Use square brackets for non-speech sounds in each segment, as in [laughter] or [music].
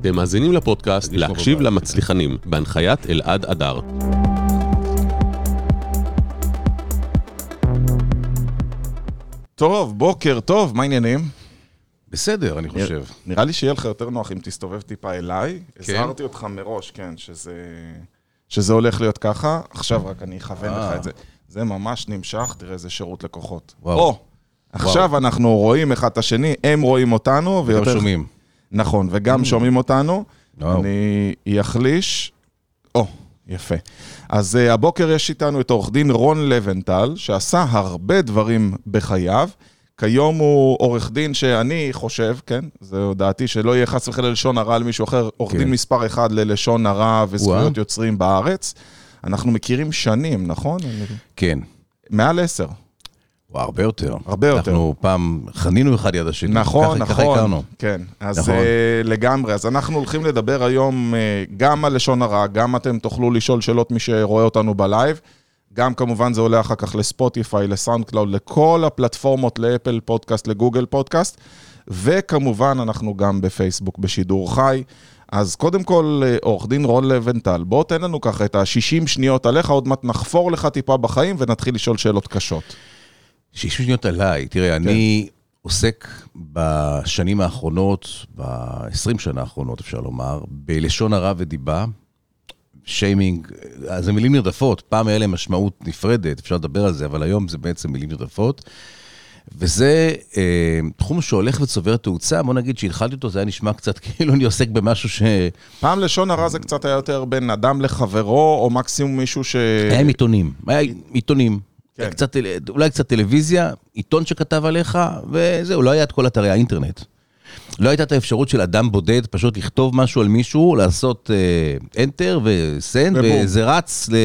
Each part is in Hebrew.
אתם מאזינים לפודקאסט להקשיב למצליחנים, בהנחיית אלעד אדר. טוב, בוקר טוב, מה העניינים? בסדר, אני חושב. נראה לי שיהיה לך יותר נוח אם תסתובב טיפה אליי. כן? הזהרתי אותך מראש, כן, שזה, שזה הולך להיות ככה. עכשיו רק אני אכוון אה. לך את זה. זה ממש נמשך, תראה איזה שירות לקוחות. וואו. עכשיו אנחנו רואים אחד את השני, הם רואים אותנו, ויותר... שומעים. נכון, וגם שומעים אותנו. וואו. אני אחליש. או, יפה. אז uh, הבוקר יש איתנו את עורך דין רון לבנטל, שעשה הרבה דברים בחייו. כיום הוא עורך דין שאני חושב, כן, זו דעתי, שלא יהיה חס וחלילה לשון הרע על מישהו אחר, עורך כן. דין מספר אחד ללשון הרע וזכויות. יוצרים בארץ. אנחנו מכירים שנים, נכון? כן. מעל עשר. וואו, הרבה יותר. הרבה יותר. אנחנו פעם חנינו אחד יד השני. נכון, ככה- ככה נכון. הכרנו. כן, אז נכון. נכון. לגמרי. אז אנחנו הולכים לדבר היום אה, גם על לשון הרע, גם אתם תוכלו לשאול שאלות מי שרואה אותנו בלייב. גם כמובן זה עולה אחר כך לספוטיפיי, לסאונדקלאוד, לכל הפלטפורמות, לאפל פודקאסט, לגוגל פודקאסט, וכמובן אנחנו גם בפייסבוק בשידור חי. אז קודם כל, אה, עורך דין רון לוינטל, בוא תן לנו ככה את ה-60 שניות עליך, עוד מעט נחפור לך טיפה בחיים ונתחיל לשאול שאלות קשות. 60 שניות עליי. תראה, אני עוסק בשנים האחרונות, ב-20 שנה האחרונות, אפשר לומר, בלשון הרע ודיבה. שיימינג, אז זה מילים נרדפות, פעם היה להם משמעות נפרדת, אפשר לדבר על זה, אבל היום זה בעצם מילים נרדפות. וזה אה, תחום שהולך וצובר תאוצה, בוא נגיד שהתחלתי אותו, זה היה נשמע קצת [laughs] כאילו אני עוסק במשהו ש... פעם לשון הרע זה קצת היה יותר בין אדם לחברו, או מקסימום מישהו ש... היה עם עיתונים, היה עיתונים. כן. קצת, אולי קצת טלוויזיה, עיתון שכתב עליך, וזהו, לא היה את כל אתרי האינטרנט. לא הייתה את האפשרות של אדם בודד פשוט לכתוב משהו על מישהו, לעשות אה, enter וסנד. וזה רץ, ל,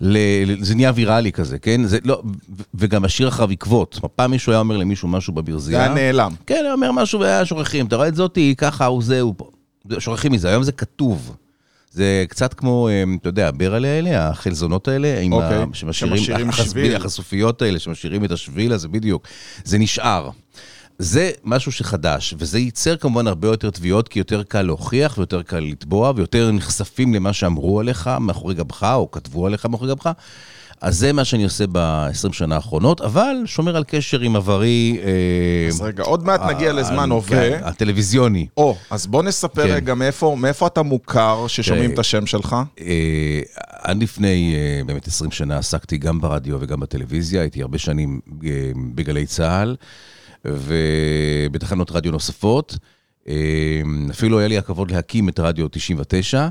ל, ל, זה נהיה ויראלי כזה, כן? זה, לא, ו- וגם משאיר אחריו עקבות. פעם מישהו היה אומר למישהו משהו זה בברזייה. היה נעלם. כן, היה אומר משהו והיה שוכחים. אתה רואה את זאתי, ככה, הוא זה, הוא פה. שוכחים מזה, היום זה כתוב. זה קצת כמו, אה, אתה יודע, הברלה האלה, החלזונות האלה, עם אוקיי, ה... שמשאירים, שביל. החשופיות האלה, שמשאירים את השביל הזה, בדיוק. זה נשאר. זה משהו שחדש, וזה ייצר כמובן הרבה יותר תביעות, כי יותר קל להוכיח ויותר קל לתבוע, ויותר נחשפים למה שאמרו עליך מאחורי גבך, או כתבו עליך מאחורי גבך. אז זה מה שאני עושה ב-20 שנה האחרונות, אבל שומר על קשר עם עברי... אה, אז רגע, עוד מעט נגיע ה- לזמן הווה. כן, הטלוויזיוני. או, אז בוא נספר כן. רגע מאיפה אתה מוכר ששומעים תראה, את השם שלך. אה, עד לפני אה, באמת 20 שנה עסקתי גם ברדיו וגם בטלוויזיה, הייתי הרבה שנים אה, בגלי צה"ל ובתחנות רדיו נוספות. אה, אפילו היה לי הכבוד להקים את רדיו 99,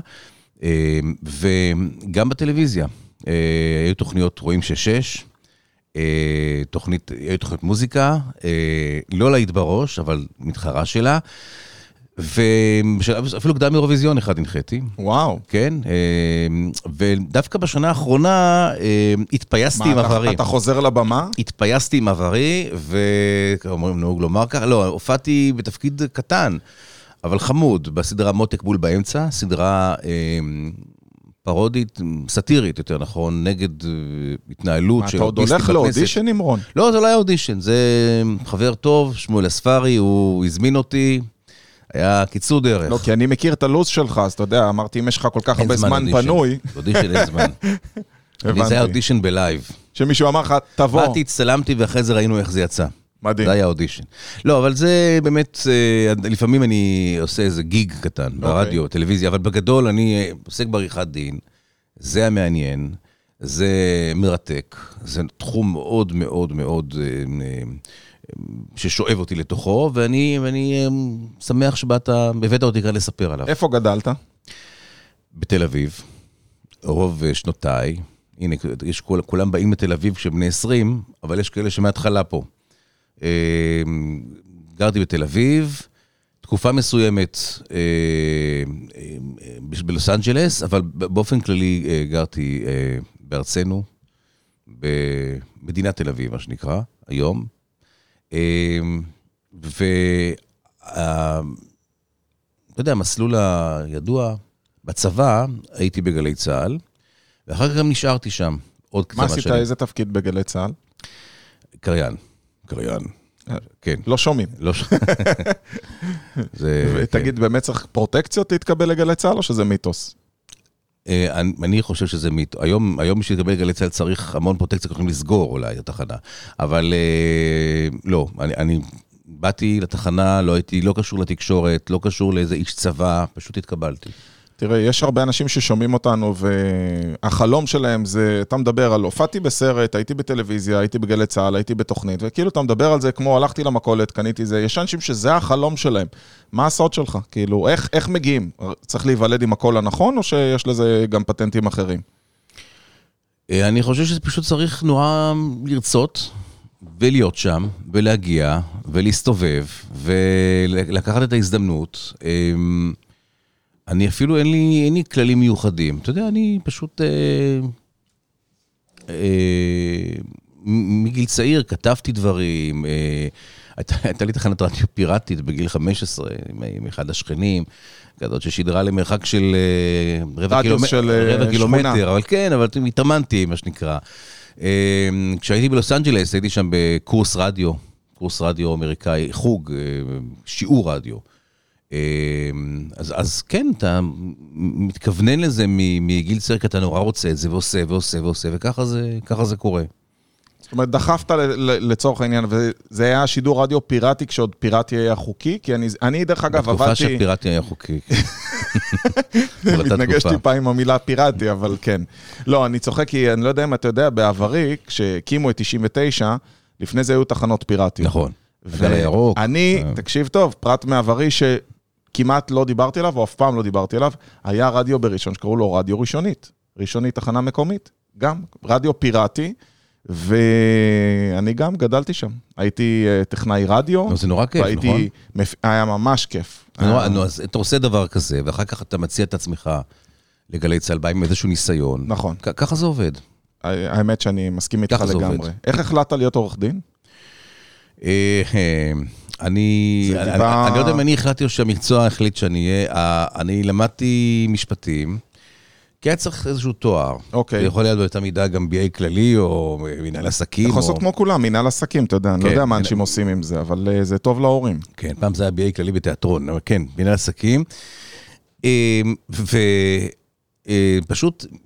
אה, וגם בטלוויזיה. אה, היו תוכניות רואים שש, אה, תוכנית, היו תוכנית מוזיקה, אה, לא להיט בראש, אבל מתחרה שלה. ואפילו קדם אירוויזיון אחד הנחיתי. וואו. כן, ודווקא בשנה האחרונה התפייסתי עם מה, אתה- עברי. אתה חוזר לבמה? התפייסתי עם עברי, וכאומרים, נהוג לומר ככה, לא, הופעתי בתפקיד קטן, אבל חמוד, בסדרה מותק בול באמצע, סדרה פרודית, סאטירית, יותר נכון, נגד אה, התנהלות מה, של אתה עוד אוטיסטים הולך בכנסת. לאודישן עם רון? לא, זה לא היה אודישן, זה חבר טוב, שמואל אספרי, הוא הזמין אותי, היה קיצור דרך. לא, כי אני מכיר את הלו"ז שלך, אז אתה יודע, אמרתי, אם יש לך כל כך הרבה זמן. פנוי, אודישן אין זמן. [laughs] אני- זה היה הבנתי. אודישן בלייב. שמישהו אמר לך, תבוא. באתי, הצטלמתי, ואחרי זה ראינו איך זה יצא. מדהים. זה היה אודישן. לא, אבל זה באמת, אה, לפעמים אני עושה איזה גיג קטן ברדיו, אוקיי. טלוויזיה, אבל בגדול אני אה, עוסק בעריכת דין, זה המעניין, זה מרתק, זה תחום מאוד מאוד מאוד אה, ששואב אותי לתוכו, ואני, ואני שמח שבאת, הבאת אותי כאן לספר עליו. איפה גדלת? בתל אביב, רוב שנותיי. הנה, יש כול, כולם באים לתל אביב כשהם בני 20, אבל יש כאלה שמההתחלה פה. אה, גרתי בתל אביב, תקופה מסוימת אה, אה, אה, בלוס אנג'לס, אבל באופן כללי אה, גרתי בארצנו, במדינת תל אביב, מה שנקרא, היום. אה, ו... ה- אתה יודע, המסלול הידוע, בצבא הייתי בגלי צה"ל, ואחר כך גם נשארתי שם עוד מה כמה עשית, שנים. איזה תפקיד בגלי צה"ל? קריין. קריין. כן. לא שומעים. לא ש... [laughs] זה... כן. תגיד, באמת צריך פרוטקציות להתקבל לגלי צה"ל, או שזה מיתוס? אה, אני, חושב שזה מיתוס. היום, היום בשביל לקבל גלי צה"ל צריך המון פרוטקציה, יכולים לסגור אולי את התחנה. אבל אה, לא, אני, אני באתי לתחנה, לא הייתי, לא קשור לתקשורת, לא קשור לאיזה איש צבא, פשוט התקבלתי. תראה, יש הרבה אנשים ששומעים אותנו, והחלום שלהם זה, אתה מדבר על, הופעתי בסרט, הייתי בטלוויזיה, הייתי בגלי צה"ל, הייתי בתוכנית, וכאילו אתה מדבר על זה כמו, הלכתי למכולת, קניתי זה, יש אנשים שזה החלום שלהם. מה הסוד שלך? כאילו, איך, איך מגיעים? צריך להיוולד עם הקול הנכון, או שיש לזה גם פטנטים אחרים? אה, אני חושב שזה פשוט צריך נורא לרצות. ולהיות שם, ולהגיע, ולהסתובב, ולקחת את ההזדמנות. אני אפילו, אין לי, אין לי כללים מיוחדים. אתה יודע, אני פשוט... אה, אה, מגיל צעיר כתבתי דברים, אה, הייתה, הייתה לי תחנת רדיו פיראטית בגיל 15 עם, עם אחד השכנים, כזאת ששידרה למרחק של אה, רבע, קילומט, של, אה, רבע קילומטר, אבל כן, אבל התאמנתי, מה שנקרא. אה, כשהייתי בלוס אנג'לס, הייתי שם בקורס רדיו, קורס רדיו אמריקאי, חוג, אה, שיעור רדיו. אה, אז, אז כן, אתה מתכוונן לזה מגיל צעיר, כי אתה נורא רוצה את זה, ועושה ועושה ועושה, וככה זה, זה קורה. זאת אומרת, דחפת לצורך העניין, וזה היה שידור רדיו פיראטי כשעוד פיראטי היה חוקי? כי אני, אני דרך אגב, עבדתי... בתקופה שפיראטי היה חוקי. [laughs] אני מתנגש טיפה עם המילה פיראטי, אבל כן. לא, אני צוחק כי אני לא יודע אם אתה יודע, בעברי, כשהקימו את 99, לפני זה היו תחנות פיראטיות. נכון. הגל הירוק. אני, אה. תקשיב טוב, פרט מעברי שכמעט לא דיברתי עליו, או אף פעם לא דיברתי עליו, היה רדיו בראשון שקראו לו רדיו ראשונית. ראשונית תחנה מקומית, גם רדיו פיראטי. ואני גם גדלתי שם. הייתי אה, טכנאי רדיו. זה נורא כיף, נכון? מפ... היה ממש כיף. נורא, נו, אז אתה עושה דבר כזה, ואחר כך אתה מציע את עצמך לגלי צה"ל, בא עם איזשהו ניסיון. נכון. ככה זה עובד. האמת שאני מסכים איתך לגמרי. איך החלטת להיות עורך דין? אה, אה, אני, אני, לא יודע אם אני החלטתי או שהמקצוע החליט שאני אהיה, אני למדתי משפטים. כי היה צריך איזשהו תואר. אוקיי. זה יכול להיות באותה מידה גם BA כללי, או מנהל עסקים. יכול לעשות כמו כולם, מנהל עסקים, אתה יודע, אני לא כן, יודע מה אנשים עושים עם זה, אבל אה, זה טוב להורים. כן, פעם זה היה BA כללי בתיאטרון, אבל כן, מנהל עסקים. אמ, ופשוט, אה,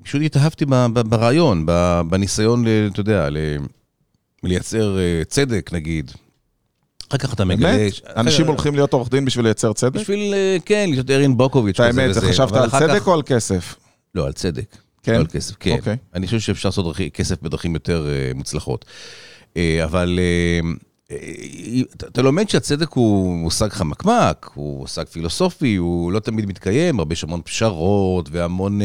פשוט התאהבתי ברעיון, בניסיון, אתה יודע, לייצר אה, צדק, נגיד. אחר כך אתה מגלה... באמת? אנשים הולכים להיות עורך דין בשביל לייצר צדק? בשביל, כן, להיות ארין בוקוביץ'. האמת, חשבת על צדק או על כסף? לא, על צדק. כן? לא על כסף, כן. אוקיי. אני חושב שאפשר לעשות כסף בדרכים יותר uh, מוצלחות. Uh, אבל אתה לומד שהצדק הוא מושג חמקמק, הוא מושג פילוסופי, הוא לא תמיד מתקיים, הרבה יש המון פשרות והמון...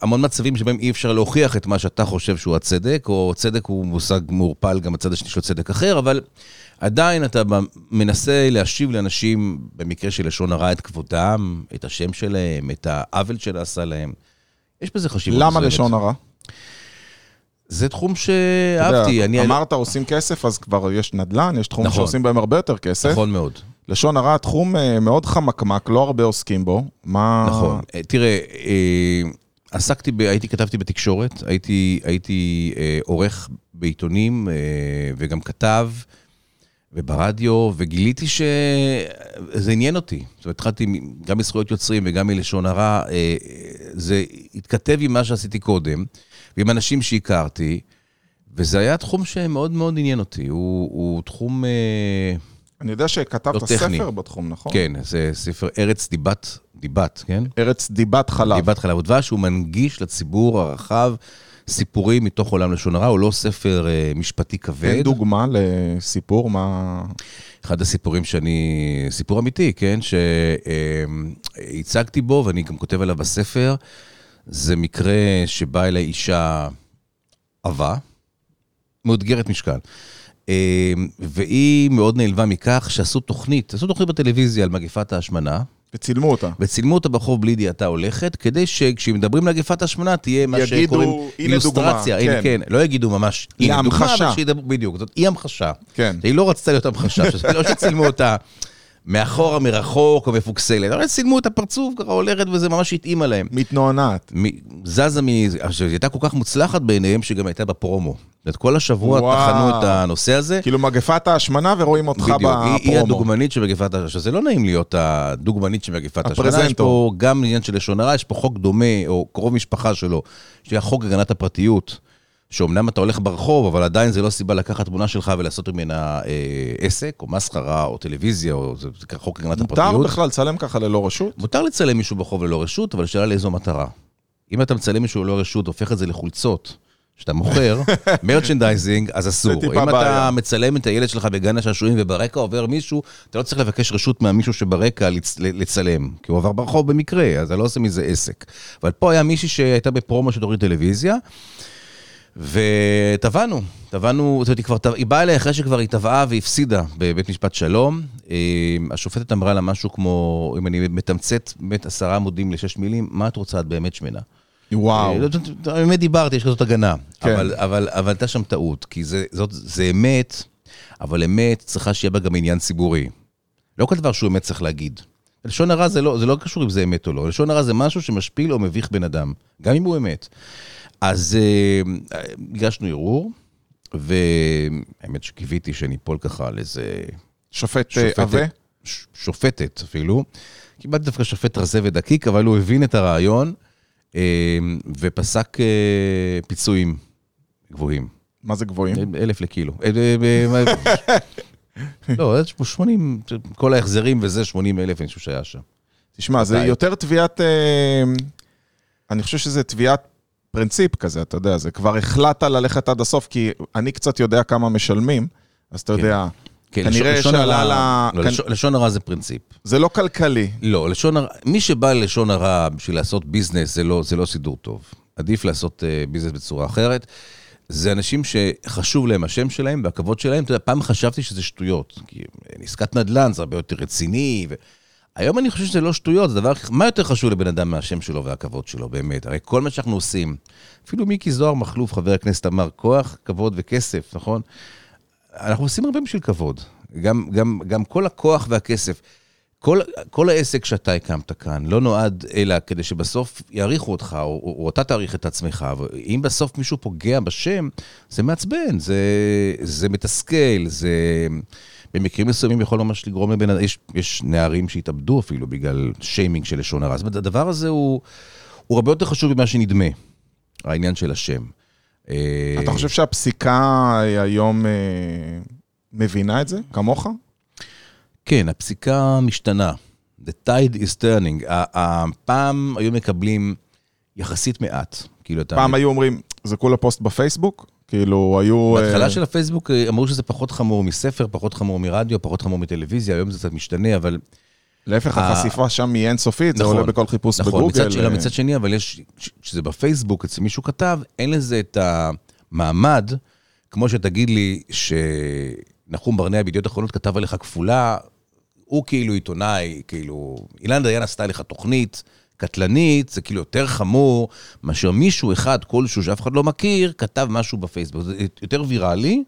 המון מצבים שבהם אי אפשר להוכיח את מה שאתה חושב שהוא הצדק, או צדק הוא מושג מעורפל, גם הצד השני שלו צדק אחר, אבל עדיין אתה מנסה להשיב לאנשים, במקרה של לשון הרע, את כבודם, את השם שלהם, את העוול שנעשה להם. יש בזה חשיבות. למה לשון הרע? זה תחום שאהבתי. אני... אמרת עושים כסף, אז כבר יש נדל"ן, יש תחום נכון. שעושים בהם הרבה יותר כסף. נכון מאוד. לשון הרע, תחום אה, מאוד חמקמק, לא הרבה עוסקים בו. מה... נכון. אה, תראה, אה, עסקתי, ב, הייתי, כתבתי בתקשורת, הייתי, הייתי עורך בעיתונים וגם כתב. וברדיו, וגיליתי שזה עניין אותי. זאת אומרת, התחלתי גם מזכויות יוצרים וגם מלשון הרע, אה, זה התכתב עם מה שעשיתי קודם, ועם אנשים שהכרתי, וזה היה תחום שמאוד מאוד עניין אותי. הוא, הוא תחום... אה, אני יודע שכתבת לא ספר בתחום, נכון? כן, זה ספר ארץ דיבת, דיבת, כן? ארץ דיבת חלב. דיבת חלב ודבש, הוא מנגיש לציבור הרחב. סיפורים מתוך עולם לשון הרע, הוא לא ספר uh, משפטי כבד. תן דוגמה לסיפור, מה... אחד הסיפורים שאני, סיפור אמיתי, כן, שהצגתי uh, בו, ואני גם כותב עליו בספר, זה מקרה שבאה אליי אישה עבה, מאותגרת משקל. Uh, והיא מאוד נעלבה מכך שעשו תוכנית, עשו תוכנית בטלוויזיה על מגפת ההשמנה. וצילמו אותה. וצילמו אותה ברחוב בלי ידיעתה הולכת, כדי שכשמדברים על מגפת השמנה, תהיה מה שקוראים אילוסטרציה. הנה, כן. כן, לא יגידו ממש, הנה דוגמה, אבל שידברו, בדיוק, זאת אי המחשה. כן. היא לא רצתה להיות המחשה, [laughs] לא שצילמו אותה מאחורה, מרחוק, או מפוקסלת. אבל צילמו את הפרצוף ככה הולכת, וזה ממש התאימה להם. מתנוענת. מ- זזה מ... עכשיו, היא הייתה כל כך מוצלחת בעיניהם, שגם הייתה בפרומו. אומרת, כל השבוע. טחנו את הנושא הזה. כאילו מגפת ההשמנה ורואים אותך בדיוק, היא, היא בפרומו. הדוגמנית שבמגפת ההשמנה. זה לא נעים להיות הדוגמנית של מגפת ההשמנה. יש. פה גם עניין של לשון הרע, יש פה חוק דומה, או קרוב משפחה שלו, שיש חוק הגנת הפרטיות, שאומנם אתה הולך ברחוב, אבל עדיין זה לא סיבה לקחת תמונה שלך ולעשות ממנה אה, עסק, או מסחרה, או טלוויזיה, או זה זה חוק הגנת מותר הפרטיות. בכלל לצלם ככה ללא רשות? מותר לצלם מישהו ברחוב ללא רשות, אבל השאלה לאיזו מטרה. אם אתה מצלם מישהו ללא רשות, הופך את זה לחולצות, שאתה מוכר, [laughs] merchandising, אז אסור. טיפה אם בעיה. אתה מצלם את הילד שלך בגן השעשועים וברקע עובר מישהו, אתה לא צריך לבקש רשות מהמישהו שברקע לצ- לצלם, כי הוא עבר ברחוב במקרה, אז אתה לא עושה מזה עסק. אבל פה היה מישהי שהייתה בפרומו של תוכנית טלוויזיה, וטבענו, טבענו, זאת אומרת, היא כבר, היא באה אליי אחרי שכבר היא טבעה והפסידה בבית משפט שלום. אה, השופטת אמרה לה משהו כמו, אם אני מתמצת באמת עשרה עמודים לשש מילים, מה את רוצה, את באמת שמנה. וואו. אה, באמת דיברתי, יש כזאת הגנה. כן. אבל, אבל, אבל הייתה שם טעות, כי זה, זאת, זה אמת, אבל אמת צריכה שיהיה בה גם עניין ציבורי. לא כל דבר שהוא אמת צריך להגיד. לשון הרע זה לא, זה לא קשור אם זה אמת או לא. לשון הרע זה משהו שמשפיל או מביך בן אדם, גם אם הוא אמת. אז אה, הגשנו ערעור, והאמת שקיוויתי שניפול ככה על איזה שופט אה, עבה? שופטת אפילו. קיבלתי דווקא שופט רזה ודקיק, אבל הוא הבין את הרעיון, אה, ופסק אה, פיצויים גבוהים. מה זה גבוהים? אלף לקילו. אה, אה, אה, [laughs] לא, יש פה 80, כל ההחזרים וזה, 80 אלף, אני חושב שהיה שם. תשמע, זה? יותר תביעת... אה, אני חושב שזה תביעת פרינציפ כזה, אתה יודע, זה כבר החלטת ללכת עד הסוף, כי אני קצת יודע כמה משלמים, אז אתה כן. יודע, כן, כנראה לשון שעלה לה... לא, כנ- לשון- הרע זה פרינציפ. זה לא כלכלי. לא, לשון הרע, מי שבא ללשון הרע בשביל לעשות business, זה לא, זה לא סידור טוב. עדיף לעשות uh, business בצורה אחרת. זה אנשים שחשוב להם השם שלהם והכבוד שלהם. אתה יודע, פעם חשבתי שזה שטויות. כי אה, עסקת נדל"ן זה הרבה יותר רציני. ו... היום אני חושב שזה לא שטויות, זה דבר, מה יותר חשוב לבן אדם מהשם שלו והכבוד שלו, באמת? הרי כל מה שאנחנו עושים, אפילו מיקי זוהר מכלוף, חבר הכנסת אמר, כוח, כבוד וכסף, נכון? אנחנו עושים הרבה בשביל כבוד. גם, גם, גם כל הכוח והכסף. כל, כל העסק שאתה הקמת כאן לא נועד אלא כדי שבסוף יעריכו אותך, או, או, או אתה תעריך את עצמך. ואם בסוף מישהו פוגע בשם, זה מעצבן, זה, זה מתסכל, זה... במקרים מסוימים יכול ממש לגרום לבן אדם, יש, יש נערים שהתאבדו אפילו בגלל שיימינג של לשון הרע. זאת אומרת, הדבר הזה הוא, הוא הרבה יותר חשוב ממה שנדמה, העניין של השם. אה, אתה חושב שהפסיקה היום אה, מבינה את זה, כמוך? כן, הפסיקה משתנה. The tide is turning. הפעם היו מקבלים יחסית מעט. כאילו, אתה... פעם היו אומרים, זה כולה פוסט בפייסבוק? כאילו, היו... בהתחלה אה, של הפייסבוק אה, אמרו שזה פחות חמור מספר, פחות חמור מרדיו, פחות חמור מטלוויזיה, היום זה קצת משתנה, אבל... להפך, החשיפה שם היא אינסופית, זה נכון, עולה בכל חיפוש נכון, בגוגל. אה, מצד שני, אבל יש, כשזה בפייסבוק, אצל מישהו כתב, אין לזה את המעמד, כמו שתגיד לי שנחום ברנע בידיעות אחרונות כתב עליך כפולה, הוא כאילו עיתונאי, כאילו, אילן דיין עשתה לך תוכנית קטלנית, זה כאילו יותר חמור מאשר מישהו אחד כלשהו שאף אחד לא מכיר, כתב משהו בפייסבוק. זה יותר ויראלי,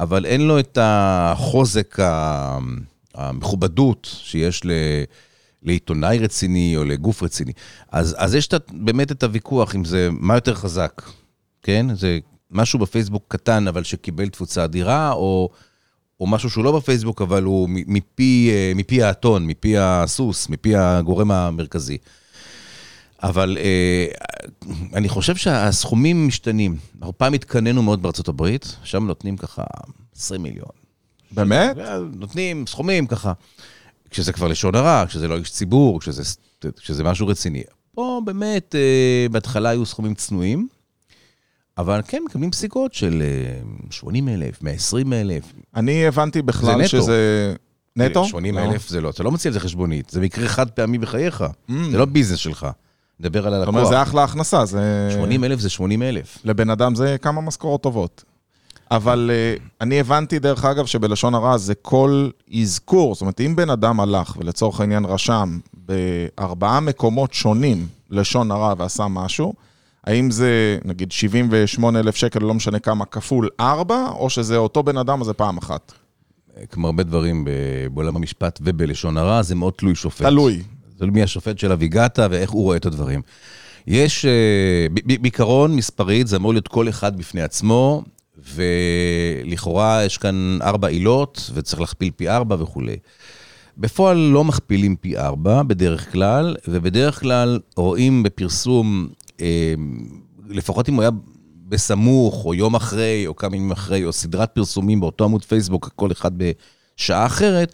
אבל אין לו את החוזק, המכובדות שיש ל... לעיתונאי רציני או לגוף רציני. אז, אז יש את, באמת את הוויכוח אם זה מה יותר חזק, כן? זה משהו בפייסבוק קטן, אבל שקיבל תפוצה אדירה, או, או משהו שהוא לא בפייסבוק, אבל הוא מפי, אה, מפי האתון, מפי הסוס, מפי הגורם המרכזי. אבל אה, אני חושב שהסכומים משתנים. אנחנו פעם התקנאנו מאוד בארצות הברית, שם נותנים ככה 20 מיליון. באמת? נותנים סכומים ככה. כשזה כבר לשון הרע, כשזה לא איש ציבור, כשזה, כשזה משהו רציני. פה באמת, אה, בהתחלה היו סכומים צנועים, אבל כן, מקבלים פסיקות של אה, 80 אלף, 120 אלף. אני הבנתי זה בכלל נטו. שזה... נטו? 80 לא. אלף זה לא, אתה לא מוציא על זה חשבונית, זה מקרה חד פעמי בחייך, Mm. זה לא ביזנס שלך. נדבר על זאת הלקוח. אומרת, זה אחלה הכנסה, זה... 80 אלף זה 80 אלף. לבן אדם זה כמה משכורות טובות. אבל אה, אני הבנתי, דרך אגב, שבלשון הרע זה כל אזכור, זאת אומרת, אם בן אדם הלך ולצורך העניין רשם בארבעה מקומות שונים לשון הרע ועשה משהו, האם זה נגיד 78 אלף שקל, לא משנה כמה, כפול ארבע, או שזה אותו בן אדם, אז זה פעם אחת? כמו הרבה דברים בעולם המשפט ובלשון הרע, זה מאוד תלוי שופט. תלוי. תלוי מי השופט של אביגתה ואיך הוא רואה את הדברים. יש, אה, בעיקרון, מספרית, זה אמור להיות כל אחד בפני עצמו, ולכאורה יש כאן ארבע עילות, וצריך להכפיל פי ארבע וכולי. בפועל לא מכפילים פי ארבע בדרך כלל, ובדרך כלל רואים בפרסום, אה, לפחות אם הוא היה בסמוך, או יום אחרי, או כמה ימים אחרי, או סדרת פרסומים באותו עמוד פייסבוק, כל אחד בשעה אחרת,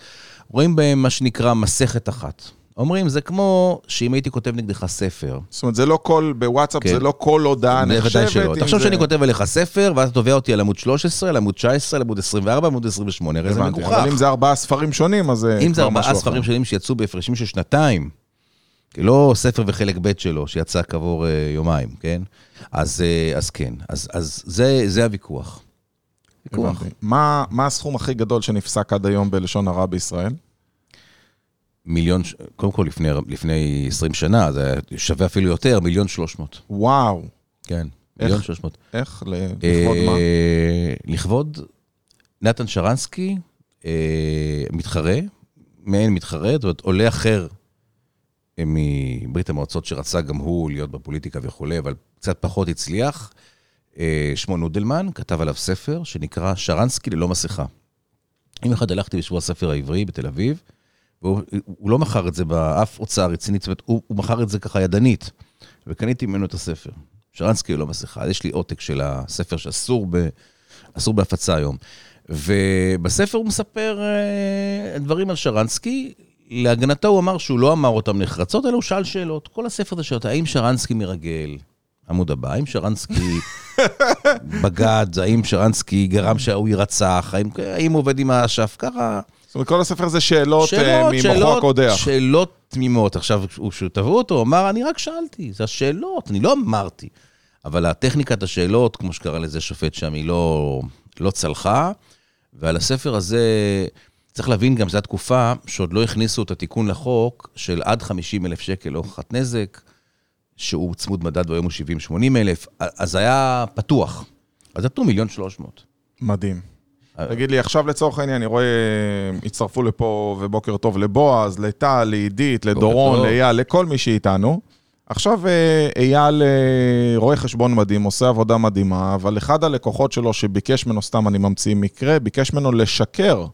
רואים בהם מה שנקרא מסכת אחת. אומרים, זה כמו שאם הייתי כותב נגדך ספר. זאת אומרת, זה לא כל, בוואטסאפ כן. זה לא כל הודעה נחשבת. תחשוב זה... שאני כותב עליך ספר, ואז אתה תובע אותי על עמוד 13, על עמוד 19, על עמוד 24, עמוד 28, הרי זה מגוחך. אבל אם זה ארבעה ספרים שונים, אז זה כבר משהו אחר. אם זה ארבעה ספרים שונים שיצאו בהפרשים של שנתיים, לא ספר וחלק ב' שלו, שיצא כעבור uh, יומיים, כן? אז, uh, אז כן, אז, אז זה, זה הוויכוח. ויכוח. מה, מה הסכום הכי גדול שנפסק עד היום בלשון הרע בישראל? מיליון, קודם כל לפני, לפני 20 שנה, זה שווה אפילו יותר, מיליון 300. וואו. כן, מיליון 300. איך? לכבוד מה? אה, לכבוד נתן שרנסקי, אה, מתחרה, מעין מתחרה, זאת אומרת, עולה אחר מברית המועצות שרצה גם הוא להיות בפוליטיקה וכולי, אבל קצת פחות הצליח. אה, שמו נודלמן, כתב עליו ספר שנקרא שרנסקי ללא מסכה. יום אחד הלכתי בשבוע הספר העברי בתל אביב, והוא לא מכר את זה באף הוצאה רצינית, זאת אומרת, הוא, הוא מכר את זה ככה ידנית, וקניתי ממנו את הספר. שרנסקי ללא מסכה, יש לי עותק של הספר שאסור ב, בהפצה היום. ובספר הוא מספר אה, דברים על שרנסקי, להגנתו הוא אמר שהוא לא אמר אותם נחרצות, אלא הוא שאל שאלות. כל הספר זה שאלות, האם שרנסקי מרגל? עמוד הבא, האם שרנסקי [laughs] בגד? האם שרנסקי גרם שההוא יירצח? האם, האם הוא עובד עם האש"ף? ככה... זאת אומרת, כל הספר זה שאלות, שאלות uh, ממוחו שאלות, הקודח. שאלות תמימות. עכשיו, כשתבעו אותו, הוא אמר, אני רק שאלתי, זה השאלות, אני לא אמרתי. אבל הטכניקת השאלות, כמו שקרא לזה שופט שם, היא לא, לא צלחה. ועל הספר הזה, צריך להבין גם, זו התקופה שעוד לא הכניסו את התיקון לחוק של עד 50 אלף שקל להוכחת נזק, שהוא צמוד מדד והיום הוא 70-80 אלף, אז היה פתוח. אז נתנו מיליון שלוש מאות. מדהים. תגיד לי, עכשיו לצורך העניין, אני רואה, הצטרפו לפה, ובוקר טוב לבועז, לטל, לעידית, לדורון, לאייל, לכל מי שאיתנו. עכשיו אה, אייל אה, רואה חשבון מדהים, עושה עבודה מדהימה, אבל אחד הלקוחות שלו שביקש ממנו, סתם אני ממציא מקרה, ביקש ממנו לשקר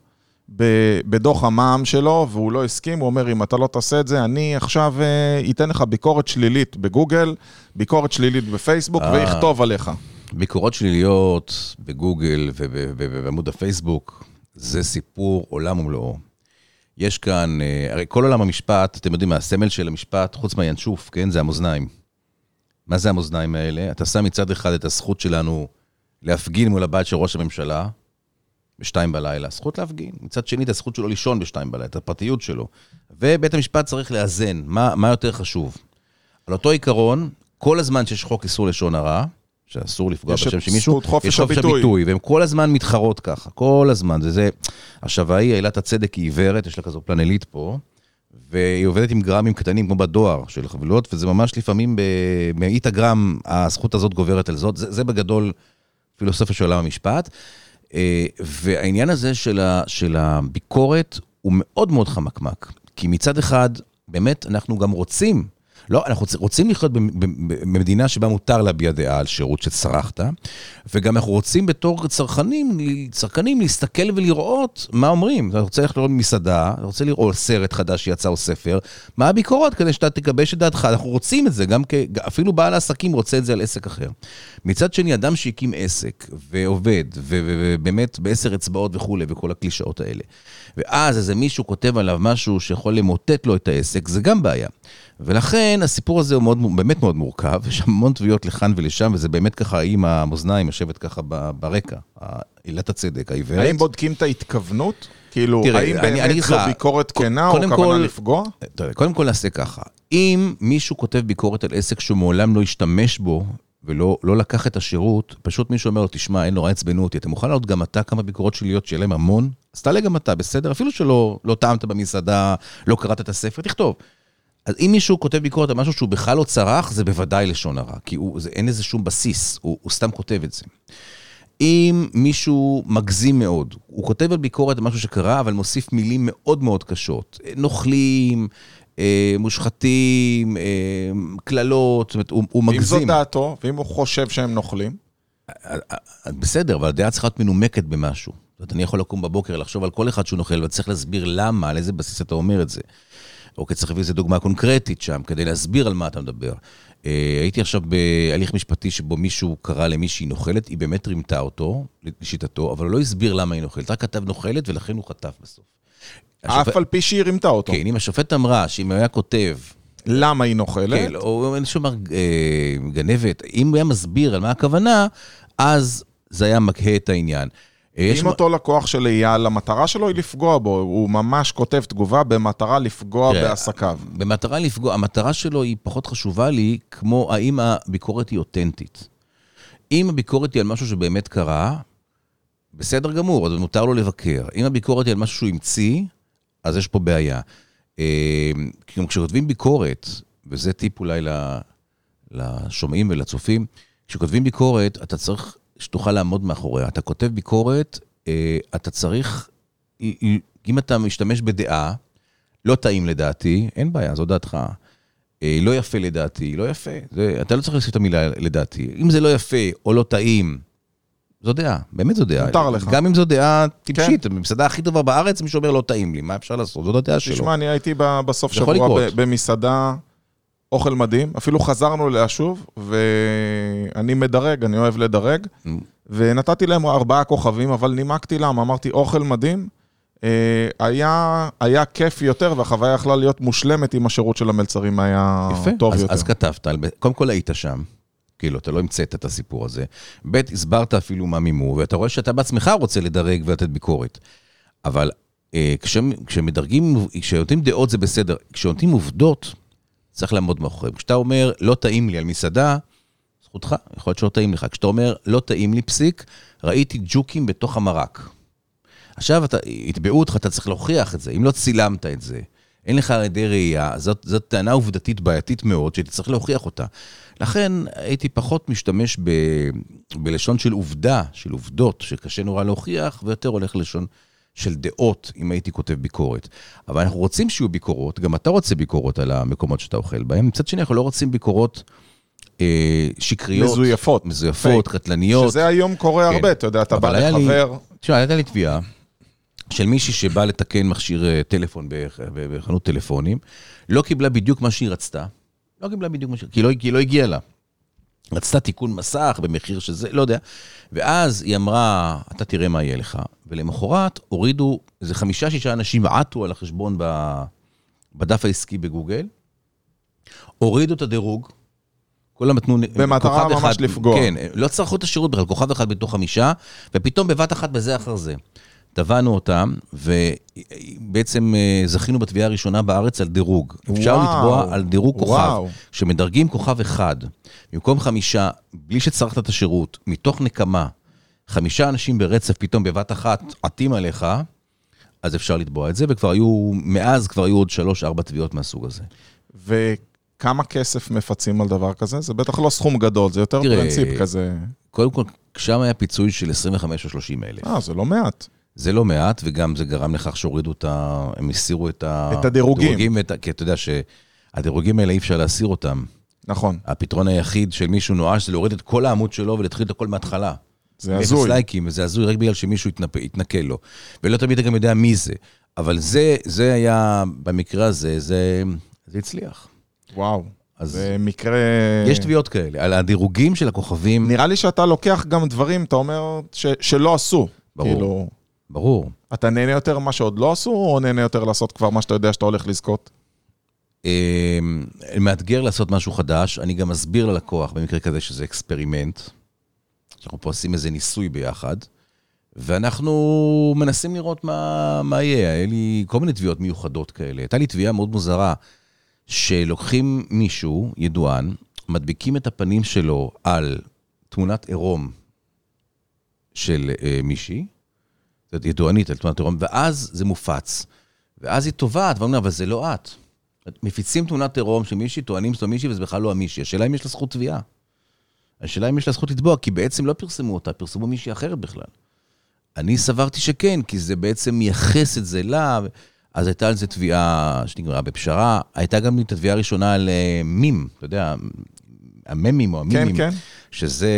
בדוח המע"מ שלו, והוא לא הסכים, הוא אומר, אם אתה לא תעשה את זה, אני עכשיו אה, אתן לך ביקורת שלילית בגוגל, ביקורת שלילית בפייסבוק, ויכתוב עליך. ביקורות שליליות בגוגל ובעמוד הפייסבוק, זה סיפור עולם ומלואו. יש כאן, אה, הרי כל עולם המשפט, אתם יודעים, הסמל של המשפט, חוץ מהינשוף, כן, זה המאזניים. מה זה המאזניים האלה? אתה שם מצד אחד את הזכות שלנו להפגין מול הבית של ראש הממשלה, בשתיים בלילה, זכות להפגין. מצד שני, את הזכות שלו לישון בשתיים בלילה, את הפרטיות שלו. ובית המשפט צריך לאזן, מה, מה יותר חשוב. על אותו עיקרון, כל הזמן שיש חוק איסור לשון הרע, שאסור לפגוע בשם של מישהו, יש חופש הביטוי, והן כל הזמן מתחרות ככה, כל הזמן, וזה, עכשיו ההיא, עילת הצדק היא עיוורת, יש לה כזו פלנלית פה, והיא עובדת עם גרמים קטנים כמו בדואר של חבילות, וזה ממש לפעמים במאית הגרם, הזכות הזאת גוברת על זאת, זה, זה בגדול פילוסופיה של עולם המשפט. אה, והעניין הזה של, ה, של הביקורת הוא מאוד מאוד חמקמק, כי מצד אחד, באמת, אנחנו גם רוצים לא, אנחנו רוצים לחיות במדינה שבה מותר להביע דעה על שירות שצרכת, וגם אנחנו רוצים בתור צרכנים, צרכנים להסתכל ולראות מה אומרים. אתה רוצה ללכת לראות מסעדה, אתה רוצה לראות סרט חדש שיצא או ספר, מה הביקורת כדי שאתה תגבש את דעתך. אנחנו רוצים את זה, גם כ... אפילו בעל העסקים רוצה את זה על עסק אחר. מצד שני, אדם שהקים עסק ועובד, ובאמת בעשר אצבעות וכולי, וכל הקלישאות האלה, ואז איזה מישהו כותב עליו משהו שיכול למוטט לו את העסק, זה גם בעיה. ולכן הסיפור הזה הוא מאוד, באמת מאוד מורכב, יש המון תביעות לכאן ולשם, וזה באמת ככה עם המאזניים יושבת ככה ברקע, עילת הצדק, העיוורת. האם בודקים את ההתכוונות? כאילו, תראה, האם אני, באמת זו ביקורת כנה או כוונה כל, לפגוע? תראה, קודם כל נעשה ככה, אם מישהו כותב ביקורת על עסק שהוא מעולם לא השתמש בו, ולא לא לקח את השירות, פשוט מישהו אומר לו, תשמע, אין נורא עצבנו אותי, אתה מוכן לעלות גם אתה כמה ביקורות שליליות שיהיה להם המון? אז תעלה גם אתה, בסדר? אפילו שלא לא טעמת במסעדה, לא קראת את הספר, תכתוב. אז אם מישהו כותב ביקורת על משהו שהוא בכלל לא צרך, זה בוודאי לשון הרע, כי הוא, זה, אין לזה שום בסיס, הוא, הוא סתם כותב את זה. אם מישהו מגזים מאוד, הוא כותב על ביקורת על משהו שקרה, אבל מוסיף מילים מאוד מאוד קשות. נוכלים, אה, מושחתים, אה, קללות, זאת אומרת, הוא, הוא מגזים. זאת דעתו, ואם הוא חושב שהם נוכלים, בסדר, אבל הדעה צריכה להיות מנומקת במשהו. זאת אומרת, אני יכול לקום בבוקר, לחשוב על כל אחד שהוא נוכל, וצריך להסביר למה, על איזה בסיס אתה אומר את זה. אוקיי, צריך להביא איזה דוגמה קונקרטית שם, כדי להסביר על מה אתה מדבר. אה, הייתי עכשיו בהליך משפטי שבו מישהו קרא למישהי נוכלת, היא באמת רימתה אותו, לשיטתו, אבל הוא לא הסביר למה היא נוכלת, רק כתב נוכלת, ולכן הוא חטף בסוף. השופט- אף על פי שהיא רימתה אותו. כן, אם השופט אמרה שאם היה כותב, למה היא נוכלת? כן, או אין שום אה, גנבת, אם הוא היה מסביר על מה הכוונה, אז זה היה מקהה את העניין. אם אותו לקוח של אייל, המטרה שלו היא לפגוע בו, הוא ממש כותב תגובה במטרה לפגוע תראה, בעסקיו. במטרה לפגוע, המטרה שלו היא פחות חשובה לי, כמו האם הביקורת היא אותנטית. אם הביקורת היא על משהו שבאמת קרה, בסדר גמור, אז מותר לו לבקר. אם הביקורת היא על משהו שהוא המציא, אז יש פה בעיה. אה, כי כשכותבים ביקורת, וזה טיפ אולי לשומעים ולצופים, כשכותבים ביקורת, אתה צריך שתוכל לעמוד מאחוריה. אתה כותב ביקורת, אה, אתה צריך, אם אתה משתמש בדעה, לא טעים לדעתי, אין בעיה, זו דעתך. אה, לא יפה לדעתי, לא יפה. זה, אתה לא צריך להוסיף את המילה לדעתי. אם זה לא יפה או לא טעים, זו דעה, באמת זו דעה. מותר לך. גם אם זו דעה טיפשית, המסעדה הכי טובה בארץ, מישהו אומר לא טעים לי, מה אפשר לעשות? זו הדעה שלו. תשמע, אני הייתי בסוף שבוע במסעדה, אוכל מדהים, אפילו חזרנו אליה שוב, ואני מדרג, אני אוהב לדרג, Mm. ונתתי להם ארבעה כוכבים, אבל נימקתי למה, אמרתי, אוכל מדהים. אה, היה, היה כיף יותר, והחוויה יכלה להיות מושלמת אם השירות של המלצרים היה יפה, טוב אז, יותר. אז כתבת, קודם כל היית שם, כאילו, אתה לא המצאת את הסיפור הזה. ב', הסברת אפילו מה מימו, ואתה רואה שאתה בעצמך רוצה לדרג ולתת ביקורת. אבל אה, כש, כשמדרגים, כשנותנים דעות זה בסדר, כשנותנים עובדות, צריך לעמוד מאחוריהם. כשאתה אומר, לא טעים לי על מסעדה, זכותך, יכול להיות שלא טעים לך. כשאתה אומר, לא טעים לי פסיק, ראיתי ג'וקים בתוך המרק. עכשיו יתבעו אותך, אתה צריך להוכיח את זה. אם לא צילמת את זה, אין לך עדי ראייה, זאת, זאת טענה עובדתית בעייתית מאוד, שאתה צריך להוכיח אותה. לכן הייתי פחות משתמש ב, בלשון של עובדה, של עובדות, שקשה נורא להוכיח, ויותר הולך ללשון של דעות, אם הייתי כותב ביקורת. אבל אנחנו רוצים שיהיו ביקורות, גם אתה רוצה ביקורות על המקומות שאתה אוכל בהם. מצד שני, אנחנו לא רוצים ביקורות אה, שקריות. מזויפות. מזויפות, פייק. קטלניות. שזה היום קורה כן. הרבה, אתה יודע, אתה בא היה לי- לחבר, תשמע, הייתה לי תביעה של מישהי שבאה לתקן מכשיר אה, טלפון בחנות טלפונים, לא קיבלה בדיוק מה שהיא רצתה. לא קיבלה בדיוק מה שהיא, כי לא, כי לא הגיע לה. רצתה תיקון מסך במחיר שזה, לא יודע. ואז היא אמרה, אתה תראה מה יהיה לך. ולמחרת הורידו, איזה חמישה-שישה אנשים עטו על החשבון ב- בדף העסקי בגוגל, הורידו את הדירוג, כולם נתנו... במטרה ממש אחד, לפגוע. כן, לא צרכו את השירות בכלל, כוכב אחד בתוך חמישה, ופתאום בבת אחת בזה אחר זה. תבענו אותם, ובעצם אה, זכינו בתביעה הראשונה בארץ על דירוג. אפשר וואו. לתבוע על דירוג כוכב. וואו. שמדרגים כוכב אחד, במקום חמישה, בלי שצרכת את השירות, מתוך נקמה, חמישה אנשים ברצף פתאום בבת אחת עטים עליך, אז אפשר לתבוע את זה, וכבר היו, מאז כבר היו עוד שלוש-ארבע תביעות מהסוג הזה. וכמה כסף מפצים על דבר כזה? זה בטח לא סכום גדול, זה יותר תראה, פרינציפ כזה. קודם כל, שם היה פיצוי של 25 או 30 אלף. אה, זה לא מעט. זה לא מעט, וגם זה גרם לכך שהורידו את ה... הם הסירו את ה... את הדירוגים. הדירוגים ואת ה... כי אתה יודע שהדירוגים האלה אי אפשר להסיר אותם. נכון. הפתרון היחיד של מישהו נואש זה להוריד את כל העמוד שלו ולהתחיל את הכל מההתחלה. זה אפס הזוי. לייקים, וזה הזוי רק בגלל שמישהו. התנכל לו. ולא תמיד אתה גם יודע מי זה. אבל זה, זה היה, במקרה הזה, זה, זה הצליח. וואו. אז זה מקרה... יש תביעות כאלה. על הדירוגים של הכוכבים, נראה לי שאתה לוקח גם דברים, אתה אומר, ש- שלא עשו. ברור. כאילו, ברור. אתה נהנה יותר ממה שעוד לא עשו, או נהנה יותר לעשות כבר מה שאתה יודע שאתה הולך לזכות? אה, מאתגר לעשות משהו חדש, אני גם מסביר ללקוח במקרה כזה שזה אקספרימנט. אנחנו פה עושים איזה ניסוי ביחד, ואנחנו מנסים לראות מה, מה יהיה. היה לי כל מיני תביעות מיוחדות כאלה. הייתה לי תביעה מאוד מוזרה, שלוקחים מישהו, ידוען, מדביקים את הפנים שלו על תמונת עירום של אה, מישהי, זאת ידוענית על תמונת עירום, ואז זה מופץ. ואז היא תובעת, ואומרים לה, אבל זה לא את. מפיצים תמונת עירום של מישהי, טוענים שזו מישהי וזה בכלל לא המישהי. השאלה אם יש לה זכות תביעה. השאלה אם יש לה זכות לתבוע, כי בעצם לא פרסמו אותה, פרסמו מישהי אחרת בכלל. אני סברתי שכן, כי זה בעצם מייחס את זה לה, אז הייתה על זה תביעה שנגמרה בפשרה. הייתה גם את התביעה הראשונה על אה, מים, אתה יודע, הממים או המימים. כן, כן. שזה,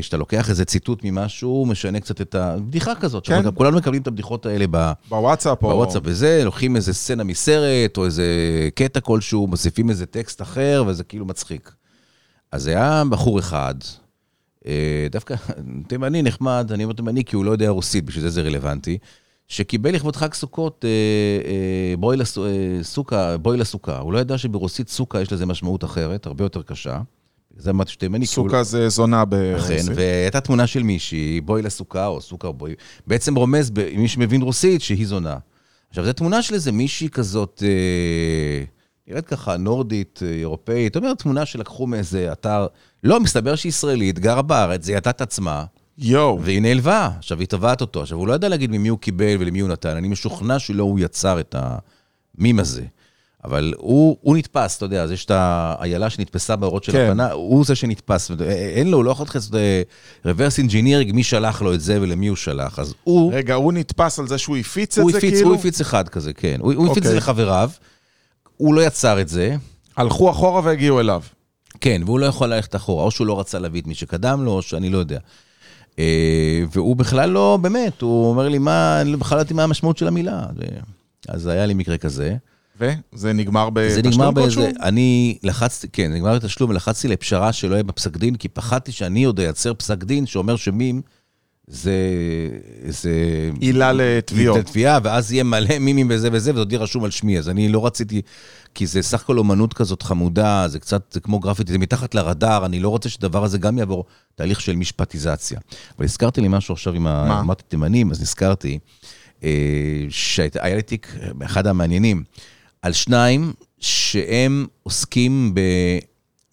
שאתה לוקח איזה ציטוט ממשהו, משנה קצת את הבדיחה כזאת. כן. כן. כולנו מקבלים את הבדיחות האלה ב... בוואטסאפ או... בוואטסאפ וזה, לוקחים איזה סצנה מסרט, או איזה קטע כלשהו, מוסיפים איזה טקסט אחר, וזה כאילו מצחיק. אז היה בחור אחד, אה, דווקא תימני נחמד, אני אומר תימני כי הוא לא יודע רוסית, בשביל זה זה רלוונטי, שקיבל לכבוד חג סוכות אה, אה, אה, סוכה, בואי לסוכה. הוא לא ידע שברוסית סוכה יש לזה משמעות אחרת, הרבה יותר קשה. זה אמרתי כי הוא לא- סוכה זה זונה אכן, ברוסית. והייתה תמונה של מישהי, בואי לסוכה, או סוכה, בואי... בעצם רומז, ב- מי שמבין רוסית, שהיא זונה. עכשיו, זו תמונה של איזה מישהי כזאת, אה, נראית ככה, נורדית, אה, אירופאית, זאת אומרת, תמונה שלקחו מאיזה אתר, לא, מסתבר שהיא ישראלית, גרה בארץ, זיהתה את עצמה, יואו, והיא נעלבה. עכשיו, היא תבעה אותו. עכשיו, הוא לא ידע להגיד ממי הוא קיבל ולמי הוא נתן, אני משוכנע שלא הוא יצר את המים הזה. אבל הוא, הוא נתפס, אתה יודע, אז יש את האיילה שנתפסה באורות של כן. הפנה, הוא זה שנתפס, אין לו, הוא לא יכול לעשות reverse engineering, מי שלח לו את זה ולמי הוא שלח. אז הוא, רגע, הוא נתפס על זה שהוא הפיץ את זה הפיץ, כאילו? הוא הפיץ אחד כזה, כן. הוא, הוא הפיץ את זה אוקיי. לחבריו, הוא לא יצר את זה, הלכו אחורה והגיעו אליו. כן, והוא לא יכול ללכת אחורה, או שהוא לא רצה להביא את מי שקדם לו, או שאני לא יודע. אה, והוא בכלל לא, באמת, הוא אומר לי, מה, אני בכלל לא ידעתי מה המשמעות של המילה. אז היה לי מקרה כזה. וזה נגמר זה בתשלום נגמר באיזה, כלשהו? אני לחצתי, כן, זה נגמר בתשלום, ולחצתי לפשרה שלא יהיה בפסק דין, כי פחדתי שאני עוד אייצר פסק דין שאומר שמים זה... זה... עילה לתביעות. לתביעה, ואז יהיה מלא מימים וזה וזה, ועוד יהיה רשום על שמי. אז אני לא רציתי, כי זה סך הכל אומנות כזאת חמודה, זה קצת, זה כמו גרפיטי, זה מתחת לרדאר, אני לא רוצה שהדבר הזה גם יעבור תהליך של משפטיזציה. אבל הזכרתי לי משהו עכשיו עם ה... מה? אמרתי תימנים, אז נזכרתי אה, שהיה לי תיק, אחד המעניינים, על שניים שהם עוסקים ב...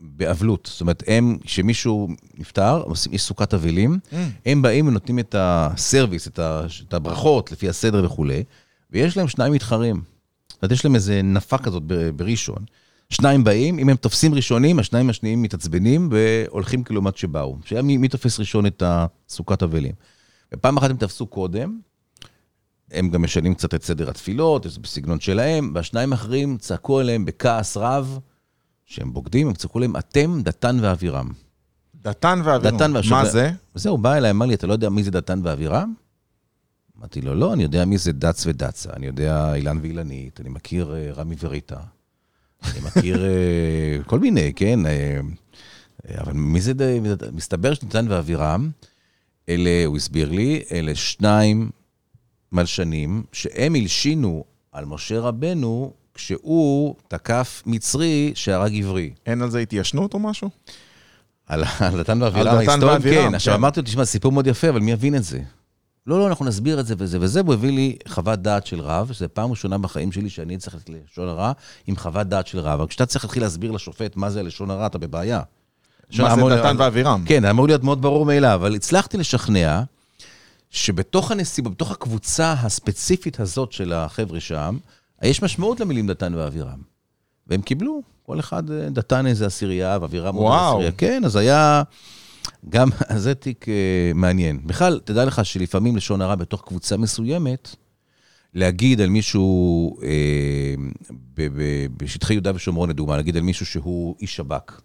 באבלות. זאת אומרת, הם, כשמישהו נפטר, עושים, יש סוכת אבלים, Mm. הם באים ונותנים את הסרוויס, את, הברכות לפי הסדר וכולי, ויש להם שניים מתחרים. זאת אומרת, יש להם איזה נפה כזאת ב- בראשון. שניים באים, אם הם תופסים ראשונים, השניים השניים מתעצבנים והולכים כאילו כלעומת שבאו. מי, מי תופס ראשון את הסוכת אבלים. ופעם אחת הם תפסו קודם, הם גם משנים קצת את סדר התפילות, זה בסגנון שלהם, והשניים האחרים צעקו עליהם בכעס רב, שהם בוגדים, הם צעקו להם, אתם דתן ואבירם. דתן ואבירם. דתן ואבירם. מה זה? הוא בא אליי, אמר לי, אתה לא יודע מי זה דתן ואבירם? אמרתי לו, לא, אני יודע מי זה דץ ודצה, אני יודע אילן ואילנית, אני מכיר אה, רמי וריטה, אני מכיר אה, [laughs] כל מיני, כן? אה, אבל מי זה, מסתבר שדתן ואבירם, אלה, הוא הסביר לי, אלה שניים מלשנים, שהם הלשינו על משה רבנו כשהוא תקף מצרי שהרג עברי. אין על זה התיישנות או משהו? על דתן ואבירם ההיסטוריים, כן. עכשיו כן. אמרתי לו, תשמע, סיפור מאוד יפה, אבל מי יבין את זה? לא, לא, אנחנו נסביר את זה וזה וזה, והוא הביא לי חוות דעת של רב, שזו פעם ראשונה בחיים שלי שאני צריך ללכת ללשון הרע עם חוות דעת של רב. אבל כשאתה צריך להתחיל להסביר לשופט מה זה הלשון הרע, אתה בבעיה. לשון מה זה דתן ואבירם? כן, אמור להיות מאוד ברור מאליו, אבל הצלחתי לשכנע שבתוך הנסיבות, בתוך הקבוצה הספציפית הזאת של החבר'ה שם, יש משמעות למילים דתן ואבירם. והם קיבלו, כל אחד אה, דתן איזה עשירייה, ואבירם עוד. עשירייה. כן, אז היה... גם, [laughs] אז זה תיק אה, מעניין. בכלל, תדע לך שלפעמים לשון הרע בתוך קבוצה מסוימת, להגיד על מישהו, אה, ב- ב- בשטחי יהודה ושומרון, לדוגמה, להגיד על מישהו שהוא איש שב"כ.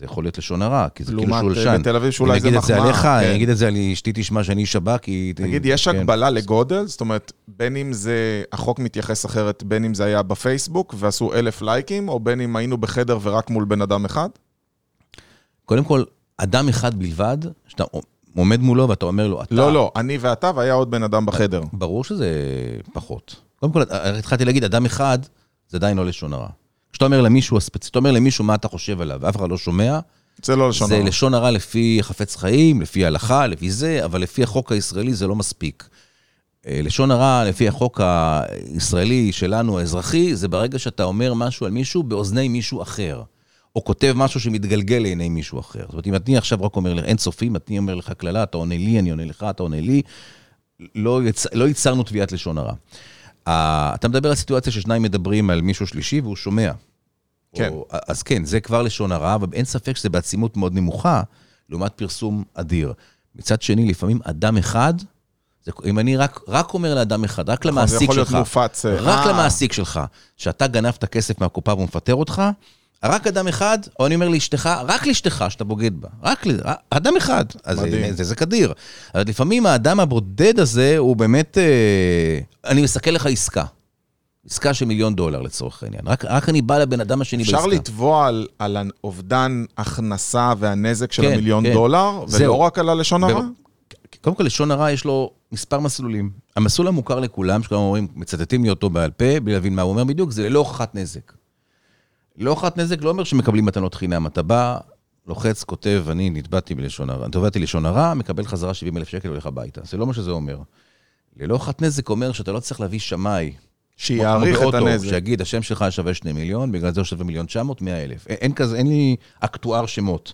זה יכול להיות לשון הרע, כי זה כאילו לעומת, שהוא אה. בתל אביב שאולי זה אני אגיד את זה מחמאה, עליך, כן. אני אגיד את זה על אשתי תשמע שאני איש שב"כ, היא... תגיד, יש כן. הגבלה לגודל? זאת אומרת, בין אם זה, החוק מתייחס אחרת, בין אם זה היה בפייסבוק ועשו אלף לייקים, או בין אם היינו בחדר ורק מול בן אדם אחד? קודם כל, אדם אחד בלבד, שאתה עומד מולו ואתה אומר לו, אתה... לא, לא, אני ואתה, והיה עוד בן אדם בחדר. ברור שזה פחות. קודם כל, התחלתי להגיד, אדם אחד, זה עדיין לא לשון הרע. כשאתה אומר למישהו אתה אומר למישהו מה אתה חושב עליו, ואף אחד לא שומע, זה לא לשון זה הרע. לשון הרע לפי חפץ חיים, לפי ההלכה, לפי זה, אבל לפי החוק הישראלי זה לא מספיק. אה, לשון הרע, לפי החוק הישראלי שלנו, האזרחי, זה ברגע שאתה אומר משהו על מישהו באוזני מישהו אחר. או כותב משהו שמתגלגל לעיני מישהו אחר. זאת אומרת, אם אני עכשיו רק אומר לך, אין סופים, אני אומר לך קללה, אתה עונה לי, אני עונה לך, אתה עונה לי, לא, יצ... לא ייצרנו תביעת לשון הרע. אתה מדבר על סיטואציה ששניים מדברים על מישהו שלישי והוא שומע. כן. או, אז כן, זה כבר לשון הרע, אבל אין ספק שזה בעצימות מאוד נמוכה. לעומת פרסום אדיר. מצד שני, לפעמים אדם אחד, זה, אם אני רק, רק אומר לאדם אחד, רק למעסיק שלך, נכון, יכול להיות מופץ. אה, רק אה, למעסיק שלך, שאתה גנבת כסף מהקופה והוא מפטר אותך, רק אדם אחד, או אני אומר לאשתך, רק לאשתך שאתה בוגד בה. רק. אדם אחד. אז מדהים. זה, זה כדיר. אבל לפעמים האדם הבודד הזה הוא באמת... אה, אני מסכל לך עסקה. עסקה של מיליון דולר לצורך העניין. רק, רק אני בא לבן אדם השני בעסקה. אפשר לתבוע על, על אובדן הכנסה והנזק של כן, המיליון כן. דולר, זהו. ולא רק על הלשון הרע? קודם כל, לשון הרע יש לו מספר מסלולים. המסלול המוכר לכולם, שכולם אומרים, מצטטים לי אותו בעל פה, בלי להבין מה הוא אומר בדיוק, זה ללא הוכחת נזק. ללא הוכחת נזק לא אומר שמקבלים מתנות חינם. אתה בא, לוחץ, כותב, אני נתבעתי בלשון הרע, תובעתי לשון הרע, מקבל חזרה 70 אלף שקל והולך הביתה. זה לא מה שזה אומר. ללא הוכחת נזק אומר שאתה לא צריך להביא שמאי. שיעריך את הנזק. שיגיד, השם שלך שווה 2 מיליון, בגלל זה הוא שווה מיליון 900, 100 אלף. אין, כזה, אין לי אקטואר שמות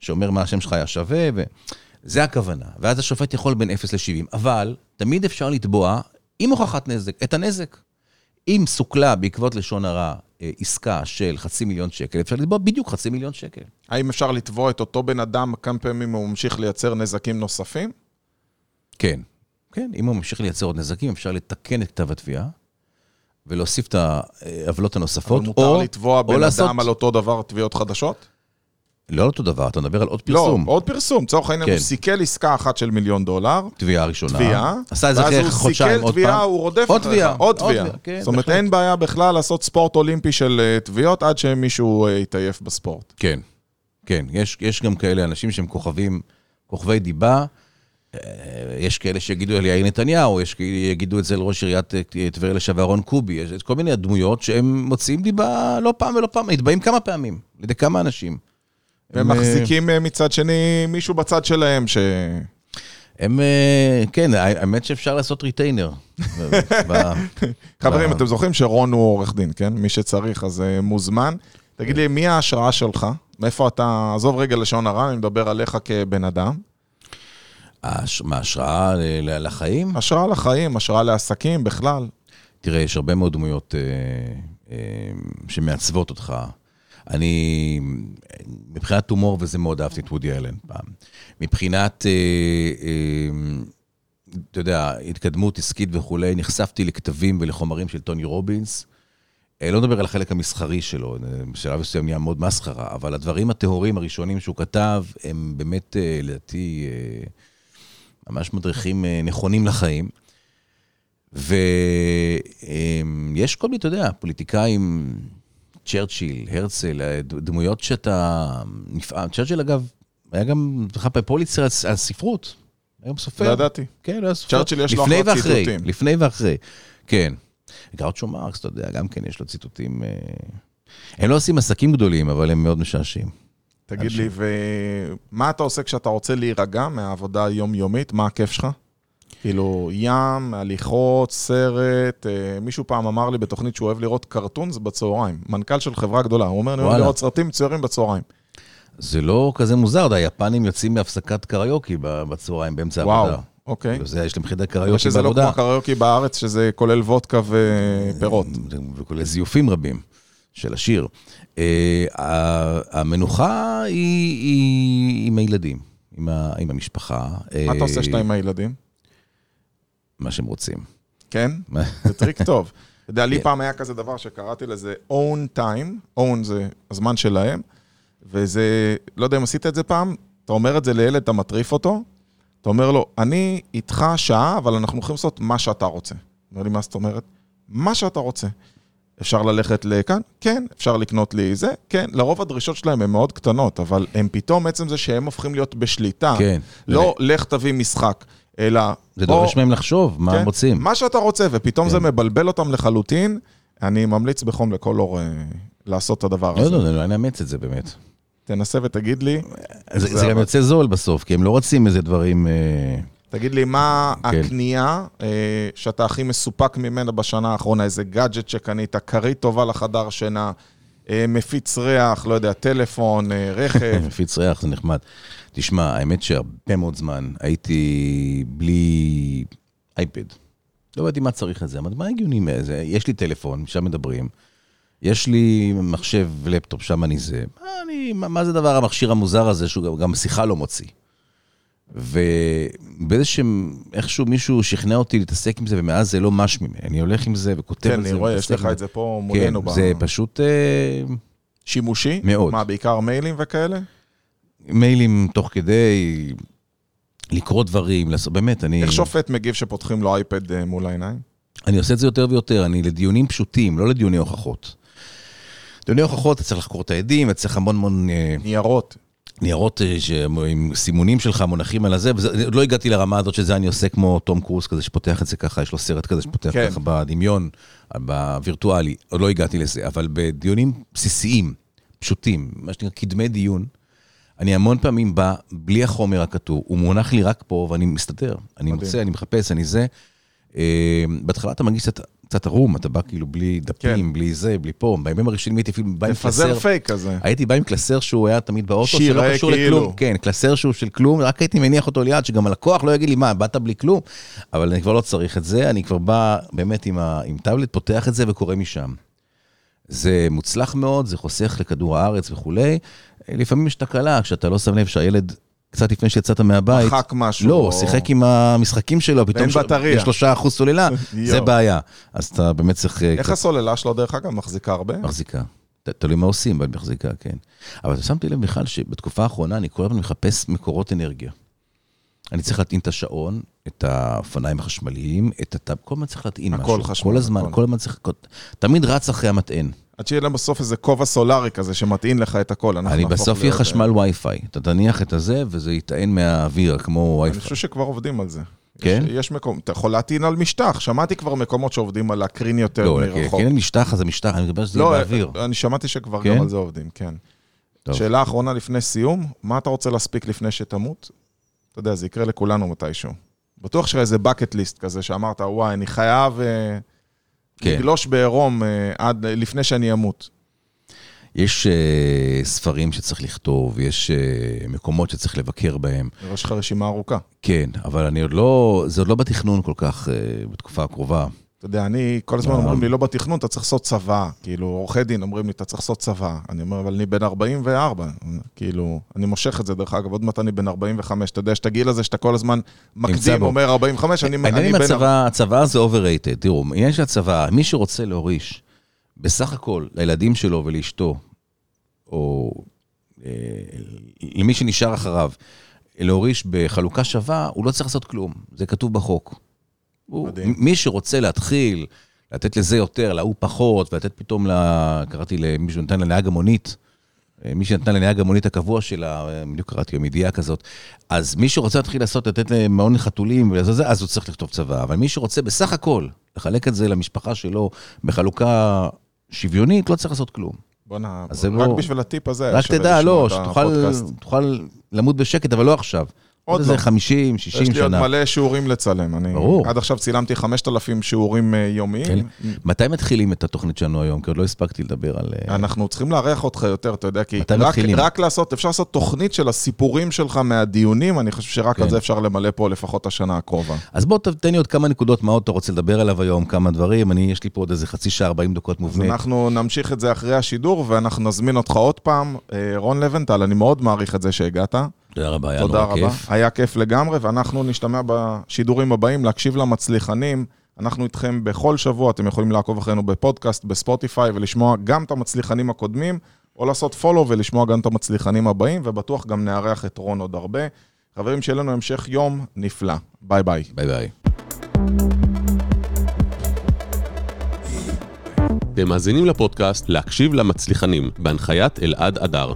שאומר מה השם שלך היה שווה, וזה הכוונה. ואז השופט יכול בין 0 ל-70, אבל תמיד אפשר לתבוע, עם הוכחת נזק, את הנזק. אם סוכלה בעקבות לשון הרע עסקה של חצי מיליון שקל, אפשר לתבוע בדיוק חצי מיליון שקל. האם אפשר לתבוע את אותו בן אדם כמה פעמים הוא ממשיך לייצר נזקים נוספים? כן. כן, אם הוא ממשיך לייצר עוד נזקים, אפשר לתקן את כתב התביעה, ולהוסיף את העוולות הנוספות, אבל מותר או, לתבוע או בן לעשות... אדם על אותו דבר תביעות חדשות? לא על אותו דבר, אתה מדבר על עוד פרסום. לא, עוד פרסום. לצורך העניין, כן. הוא סיכל עסקה אחת של מיליון דולר, תביעה ראשונה. תביעה, עשה את זה אחרי חודשיים ואז הוא עוד סיכל תביעה, פעם. הוא רודף עוד. תביעה, עוד עוד תביעה. תביעה, כן, זאת אומרת. אין בעיה בכלל לעשות ספורט אולימפי של אה, תביעות עד שמישהו אה, יתעייף בספורט. כן, כן. יש, יש גם כאלה אנשים שהם כוכבים, כוכבי דיבה. אה, יש כאלה שיגידו על יאיר נתניהו, יש כאלה שיגידו את זה על ראש עיריית טבריה לשעבר רון קובי. יש כל מיני דמויות שהם מוציאים דיבה לא פעם ולא פעם, נתבעים כמה פעמים, על ידי כמה אנשים. הם אה, מחזיקים אה, מצד שני מישהו בצד שלהם, ש... הם, אה, כן, האמת שאפשר לעשות ריטיינר. [laughs] חברים, אתם זוכרים שרון הוא עורך דין, כן? מי שצריך, אז מוזמן. תגיד לי, מי ההשראה שלך? מאיפה אתה... עזוב רגע לשון הרע, אני מדבר עליך כבן אדם. מה, השראה לחיים? השראה לחיים, השראה לעסקים בכלל. תראה, יש הרבה מאוד דמויות שמעצבות אותך. אני, מבחינת הומור, וזה מאוד אהבתי את וודי אלן פעם. מבחינת, אה, אה, אתה יודע, התקדמות עסקית וכולי, נחשפתי לכתבים ולחומרים של טוני רובינס. אה, לא מדבר על החלק המסחרי שלו, בשלב מסוים נהיה מאוד מסחרה, אבל הדברים הטהורים הראשונים שהוא כתב, הם באמת, לדעתי, ממש מדריכים נכונים לחיים. ויש כל מיני, אתה יודע, פוליטיקאים, צ'רצ'יל, הרצל, דמויות שאתה נפעם. צ'רצ'יל, אגב, היה גם זכה בפוליצר על ספרות. היום סופר. לא ידעתי. כן, הוא היה סופר. צ'רצ'יל יש לו אחלה ציטוטים. לפני ואחרי, כן. גאוצ'ו מרקס, אתה יודע, גם כן יש לו ציטוטים... אה, הם לא עושים עסקים גדולים, אבל הם מאוד משעשעים. תגיד לי, ומה אתה עושה כשאתה רוצה להירגע מהעבודה היומיומית? מה הכיף שלך? כאילו, ים, הליכות, סרט, אה, מישהו פעם אמר לי בתוכנית שהוא אוהב לראות קרטונס בצהריים. מנכ"ל של חברה גדולה, הוא אומר, אני אוהב וואלה. לראות סרטים מצוירים בצהריים. זה לא כזה מוזר, יודע, היפנים יוצאים מהפסקת קריוקי ב- בצהריים באמצע וואו, העבודה. אוקיי. כאילו, זה, יש להם חדר קריוקי שזה לא בעבודה. כמו הקריוקי בארץ, שזה כולל וודקה ופירות. וכולל זיופים רבים של השיר. אה, ה- המנוחה היא, היא עם הילדים, עם, ה, עם המשפחה. מה אתה עושה שאתה עם הילדים? מה שהם רוצים. כן? [laughs] זה טריק טוב. אתה יודע, לי כן. פעם היה כזה דבר שקראתי לזה own time, own זה הזמן שלהם, וזה, לא יודע אם עשית את זה פעם, אתה אומר את זה לילד, אתה מטריף אותו, אתה אומר לו, אני איתך שעה, אבל אנחנו הולכים לעשות מה שאתה רוצה. אומר לי, מה זאת אומרת? מה שאתה רוצה. אפשר ללכת לכאן? כן. אפשר לקנות לי זה? כן. לרוב הדרישות שלהם הן מאוד קטנות, אבל הם פתאום, עצם זה שהם הופכים להיות בשליטה, כן. לא לך תביא משחק, אלא... זה דורש מהם לחשוב מה כן, הם רוצים. מה שאתה רוצה, ופתאום כן. זה מבלבל אותם לחלוטין, אני ממליץ בחום לכל הורה לעשות את הדבר לא הזה. יודע, אולי נאמץ את זה באמת. תנסה ותגיד לי, זה, זה זה גם יוצא זול בסוף, כי הם לא רוצים איזה דברים... אה, תגיד לי, מה כן. הקנייה אה, שאתה הכי מסופק ממנה בשנה האחרונה? איזה גאדג'ט שקנית, כרית טובה לחדר שינה, אה, מפיץ ריח, לא יודע, טלפון, אה, רכב. [laughs] מפיץ ריח, זה נחמד. תשמע, האמת שהרבה מאוד זמן הייתי בלי אייפד. לא ידעתי מה צריך את זה, אמרתי, מה הגיוני מזה? יש לי טלפון, שם מדברים. יש לי מחשב ולפטופ, שם אני זה. מה, אני, מה, מה זה הדבר המכשיר המוזר הזה, שהוא גם, גם שיחה לא מוציא? ובאיזשהו, איכשהו מישהו שכנע אותי להתעסק עם זה, ומאז זה לא מש ממני. אני הולך עם זה וכותב כן, על זה. אני רואה, יש לך את זה פה כן, מולנו. ב- זה פשוט אה, שימושי? מאוד. מה, בעיקר מיילים וכאלה? מיילים תוך כדי, לקרוא דברים, לעשות, באמת, אני... איך שופט מגיב שפותחים לו אייפד אה, מול העיניים? אני עושה את זה יותר ויותר, אני לדיונים פשוטים, לא לדיוני הוכחות. דיוני הוכחות, אתה צריך לחקור את העדים, אתה צריך המון המון אה, ניירות. ניירות אה, עם סימונים שלך מונחים על הזה, ועוד לא הגעתי לרמה הזאת שזה אני עושה כמו תום קרוס כזה שפותח את זה ככה, יש לו סרט כזה שפותח כן. ככה בדמיון, בווירטואלי, עוד לא הגעתי לזה, אבל בדיונים בסיסיים, פשוטים, מה שנקרא קדמי דיון, אני המון פעמים בא בלי החומר הכתוב, הוא מונח לי רק פה ואני מסתדר. אני. מוצא, אני מחפש, אני זה. אה, בהתחלה אתה מרגיש קצת, קצת ערום, אתה בא כאילו בלי דפים, כן. בלי זה, בלי פה. בימים הראשונים הייתי אפילו בא עם מפזר קלסר. פייק כזה. הייתי בא עם קלסר שהוא היה תמיד באוטו, שלא קשור כאילו. לכלום. כן, קלסר שהוא של כלום, רק הייתי מניח אותו ליד, שגם הלקוח לא יגיד לי, מה, באת בלי כלום? אבל אני כבר לא צריך את זה, אני כבר בא באמת עם, ה, עם טאבלט, פותח את זה וקורא משם. זה מוצלח מאוד, זה חוסך לכדור הארץ וכולי. לפעמים יש תקלה, כשאתה לא שם לב שהילד, קצת לפני שיצאת מהבית, מחק משהו. לא, או- שיחק עם המשחקים שלו, פתאום ש-. יש שלושה אחוז סוללה, [laughs] זה. בעיה. אז אתה באמת צריך... אה, איך הסוללה שלו, דרך אגב, מחזיקה הרבה? מחזיקה. תלוי מה עושים, אבל מחזיקה, כן. אבל שמתי לב, מיכל, שבתקופה האחרונה אני כל הזמן מחפש מקורות אנרגיה. אני צריך להטעין את השעון, את האופניים החשמליים, את הטאב, כל הזמן צריך להטעין הכל משהו. חשמל, כל הזמן, הכל. כל הזמן צריך... תמיד רץ אחרי המטען. עד שיהיה להם בסוף איזה כובע סולארי כזה שמטעין לך את הכל. אני בסוף יהיה להיות, אה, חשמל וי-פיי. אתה תניח את הזה, וזה יטען מהאוויר, כמו אני וי-פיי. חושב שכבר עובדים על זה. כן? יש, יש מקום, אתה יכול להטעין על משטח, שמעתי כבר מקומות שעובדים על להקרין יותר לא, מרחוק. כן, משטח, אז זה משטח, אני מדבר שזה יהיה לא, באוויר. אני שמעתי שכבר כן? גם על זה עובדים, כן. טוב. שאלה אחרונה לפני סיום, מה אתה רוצה להספיק לפני שתמות? אתה יודע, זה יקרה לכולנו מתישהו. בטוח שיש איזה bucket list כזה שאמרת, וואי, אני חייב אה, כן. לגלוש בעירום אה, עד לפני שאני אמות. יש אה, ספרים שצריך לכתוב, יש אה, מקומות שצריך לבקר בהם. יש לך רשימה ארוכה. כן, אבל אני עוד לא, זה עוד לא בתכנון כל כך אה, בתקופה הקרובה. אתה יודע, אני, כל הזמן. אומרים לי, לא בתכנון, אתה צריך לעשות צבא. כאילו, עורכי דין אומרים לי, אתה צריך לעשות צבא. אני אומר, אבל אני בן 44. כאילו, אני מושך את זה, דרך אגב, עוד מעט אני בן 45. אתה יודע, יש את הגיל הזה שאתה כל הזמן מקדים. אומר 45, אני, העניין אני עם בן... הצבא, הצבא זה overrated. תראו, העניין של הצבא, מי שרוצה להוריש, בסך הכל, לילדים שלו ולאשתו, או אה, למי שנשאר אחריו, להוריש בחלוקה שווה, הוא לא צריך לעשות כלום. זה כתוב בחוק. מדהים. מי שרוצה להתחיל, לתת לזה יותר, להוא פחות, ולתת פתאום, ל... קראתי למישהו נתן לנהג המונית, אה, מי שנתן לנהג המונית הקבוע שלה, אה, בדיוק קראתי יום ידיעה כזאת, אז מי שרוצה להתחיל לעשות, לתת מעון לחתולים, ולזה, אז הוא צריך לכתוב צבא, אבל מי שרוצה בסך הכל לחלק את זה למשפחה שלו בחלוקה שוויונית, לא צריך לעשות כלום. בוא'נה, רק לא- בשביל הטיפ הזה. רק תדע, לא, שתוכל למות בשקט, אבל לא עכשיו. עוד איזה לא. 50, 60 יש לי עוד שנה. מלא שיעורים לצלם. אני ברור. עד עכשיו צילמתי 5,000 שיעורים אה, יומיים. כן. מתי מתחילים את התוכנית שלנו היום? כי עוד לא הספקתי לדבר על... אה, אנחנו צריכים לארח אותך יותר, אתה יודע, כי מתי רק, מתחילים? רק לעשות, אפשר לעשות תוכנית של הסיפורים שלך מהדיונים, אני חושב שרק כן. על זה אפשר למלא פה לפחות השנה הקרובה. אז בוא תן לי עוד כמה נקודות, מה עוד אתה רוצה לדבר עליו היום, כמה דברים. אני, יש לי פה עוד איזה חצי שעה, 40 דקות אז מובנית. אנחנו נמשיך את זה אחרי השידור, ואנחנו נזמין אותך עוד פעם. אה, רון לבנטל, אני מאוד מעריך את זה שהגעת. תודה רבה, היה נורא רבה. כיף. היה כיף לגמרי, ואנחנו נשתמע בשידורים הבאים, להקשיב למצליחנים. אנחנו איתכם בכל שבוע, אתם יכולים לעקוב אחרינו בפודקאסט, בספוטיפיי, ולשמוע גם את המצליחנים הקודמים, או לעשות פולו ולשמוע גם את המצליחנים הבאים, ובטוח גם נארח את רון עוד הרבה. חברים, שיהיה לנו המשך יום נפלא. ביי ביי. ביי ביי. אתם מאזינים לפודקאסט להקשיב למצליחנים, בהנחיית אלעד אדר.